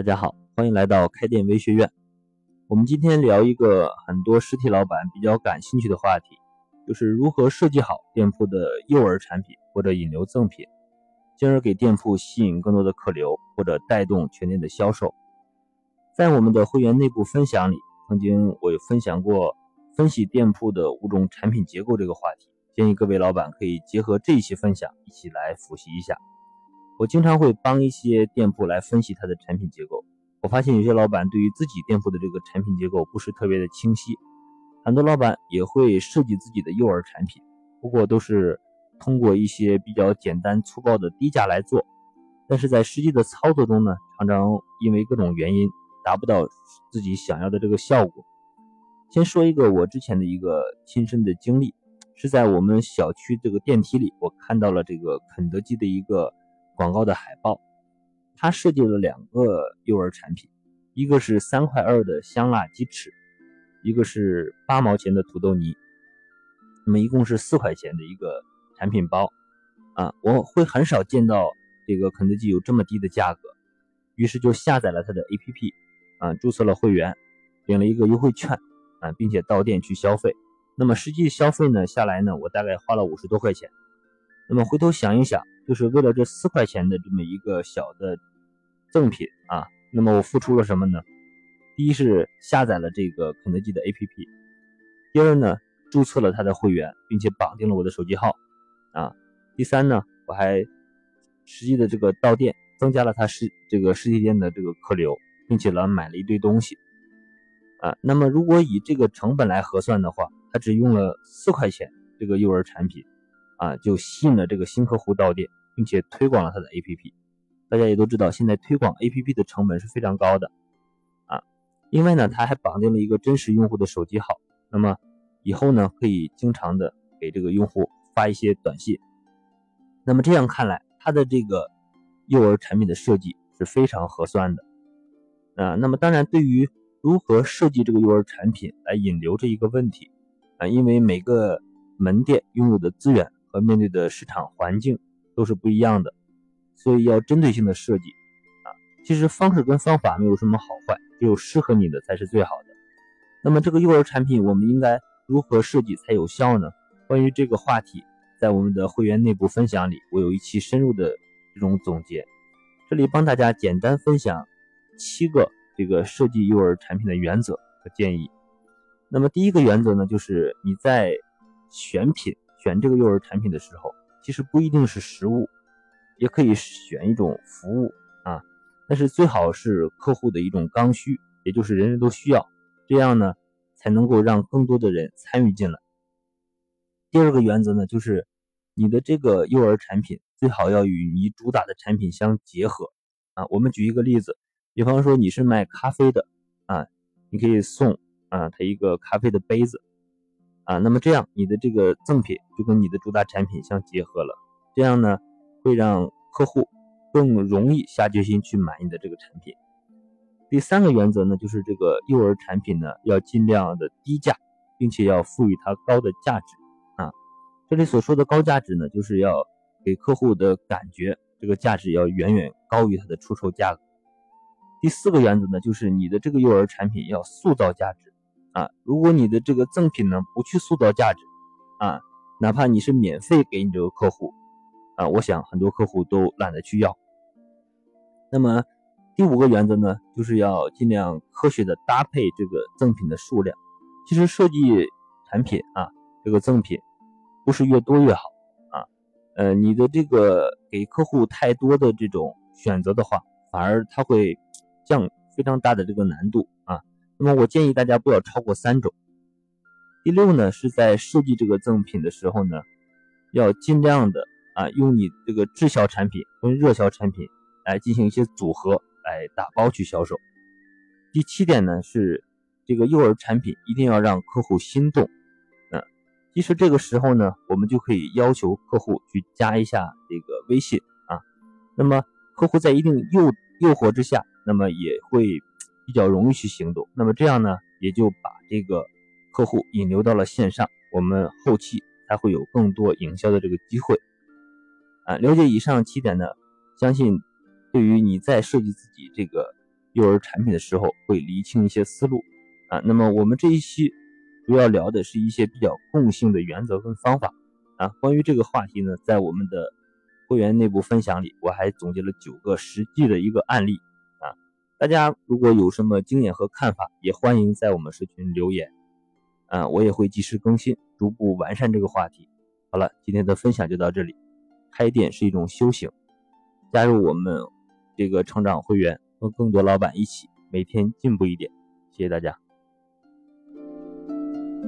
大家好，欢迎来到开店微学院。我们今天聊一个很多实体老板比较感兴趣的话题，就是如何设计好店铺的诱饵产品或者引流赠品，进而给店铺吸引更多的客流或者带动全店的销售。在我们的会员内部分享里，曾经我有分享过分析店铺的五种产品结构这个话题，建议各位老板可以结合这一期分享一起来复习一下。我经常会帮一些店铺来分析它的产品结构。我发现有些老板对于自己店铺的这个产品结构不是特别的清晰，很多老板也会设计自己的诱饵产品，不过都是通过一些比较简单粗暴的低价来做，但是在实际的操作中呢，常常因为各种原因达不到自己想要的这个效果。先说一个我之前的一个亲身的经历，是在我们小区这个电梯里，我看到了这个肯德基的一个。广告的海报，他设计了两个幼儿产品，一个是三块二的香辣鸡翅，一个是八毛钱的土豆泥，那么一共是四块钱的一个产品包啊，我会很少见到这个肯德基有这么低的价格，于是就下载了他的 APP 啊，注册了会员，领了一个优惠券啊，并且到店去消费，那么实际消费呢下来呢，我大概花了五十多块钱。那么回头想一想，就是为了这四块钱的这么一个小的赠品啊，那么我付出了什么呢？第一是下载了这个肯德基的 APP，第二呢，注册了他的会员，并且绑定了我的手机号啊，第三呢，我还实际的这个到店，增加了他实这个实体店的这个客流，并且呢买了一堆东西啊。那么如果以这个成本来核算的话，他只用了四块钱这个幼儿产品。啊，就吸引了这个新客户到店，并且推广了他的 APP。大家也都知道，现在推广 APP 的成本是非常高的啊。另外呢，他还绑定了一个真实用户的手机号，那么以后呢，可以经常的给这个用户发一些短信。那么这样看来，他的这个幼儿产品的设计是非常合算的啊。那么当然，对于如何设计这个幼儿产品来引流这一个问题啊，因为每个门店拥有的资源。和面对的市场环境都是不一样的，所以要针对性的设计啊。其实方式跟方法没有什么好坏，只有适合你的才是最好的。那么这个幼儿产品我们应该如何设计才有效呢？关于这个话题，在我们的会员内部分享里，我有一期深入的这种总结，这里帮大家简单分享七个这个设计幼儿产品的原则和建议。那么第一个原则呢，就是你在选品。选这个幼儿产品的时候，其实不一定是实物，也可以选一种服务啊。但是最好是客户的一种刚需，也就是人人都需要，这样呢才能够让更多的人参与进来。第二个原则呢，就是你的这个幼儿产品最好要与你主打的产品相结合啊。我们举一个例子，比方说你是卖咖啡的啊，你可以送啊他一个咖啡的杯子。啊，那么这样你的这个赠品就跟你的主打产品相结合了，这样呢会让客户更容易下决心去买你的这个产品。第三个原则呢，就是这个幼儿产品呢要尽量的低价，并且要赋予它高的价值啊。这里所说的高价值呢，就是要给客户的感觉这个价值要远远高于它的出售价格。第四个原则呢，就是你的这个幼儿产品要塑造价值。啊，如果你的这个赠品呢不去塑造价值，啊，哪怕你是免费给你这个客户，啊，我想很多客户都懒得去要。那么第五个原则呢，就是要尽量科学的搭配这个赠品的数量。其实设计产品啊，这个赠品不是越多越好啊，呃，你的这个给客户太多的这种选择的话，反而它会降非常大的这个难度啊。那么我建议大家不要超过三种。第六呢，是在设计这个赠品的时候呢，要尽量的啊，用你这个滞销产品跟热销产品来进行一些组合，来打包去销售。第七点呢，是这个诱饵产品一定要让客户心动。嗯，其实这个时候呢，我们就可以要求客户去加一下这个微信啊。那么客户在一定诱诱惑之下，那么也会。比较容易去行动，那么这样呢，也就把这个客户引流到了线上，我们后期才会有更多营销的这个机会。啊，了解以上七点呢，相信对于你在设计自己这个幼儿产品的时候，会厘清一些思路啊。那么我们这一期主要聊的是一些比较共性的原则跟方法啊。关于这个话题呢，在我们的会员内部分享里，我还总结了九个实际的一个案例。大家如果有什么经验和看法，也欢迎在我们社群留言啊，我也会及时更新，逐步完善这个话题。好了，今天的分享就到这里。开店是一种修行，加入我们这个成长会员，和更多老板一起每天进步一点。谢谢大家。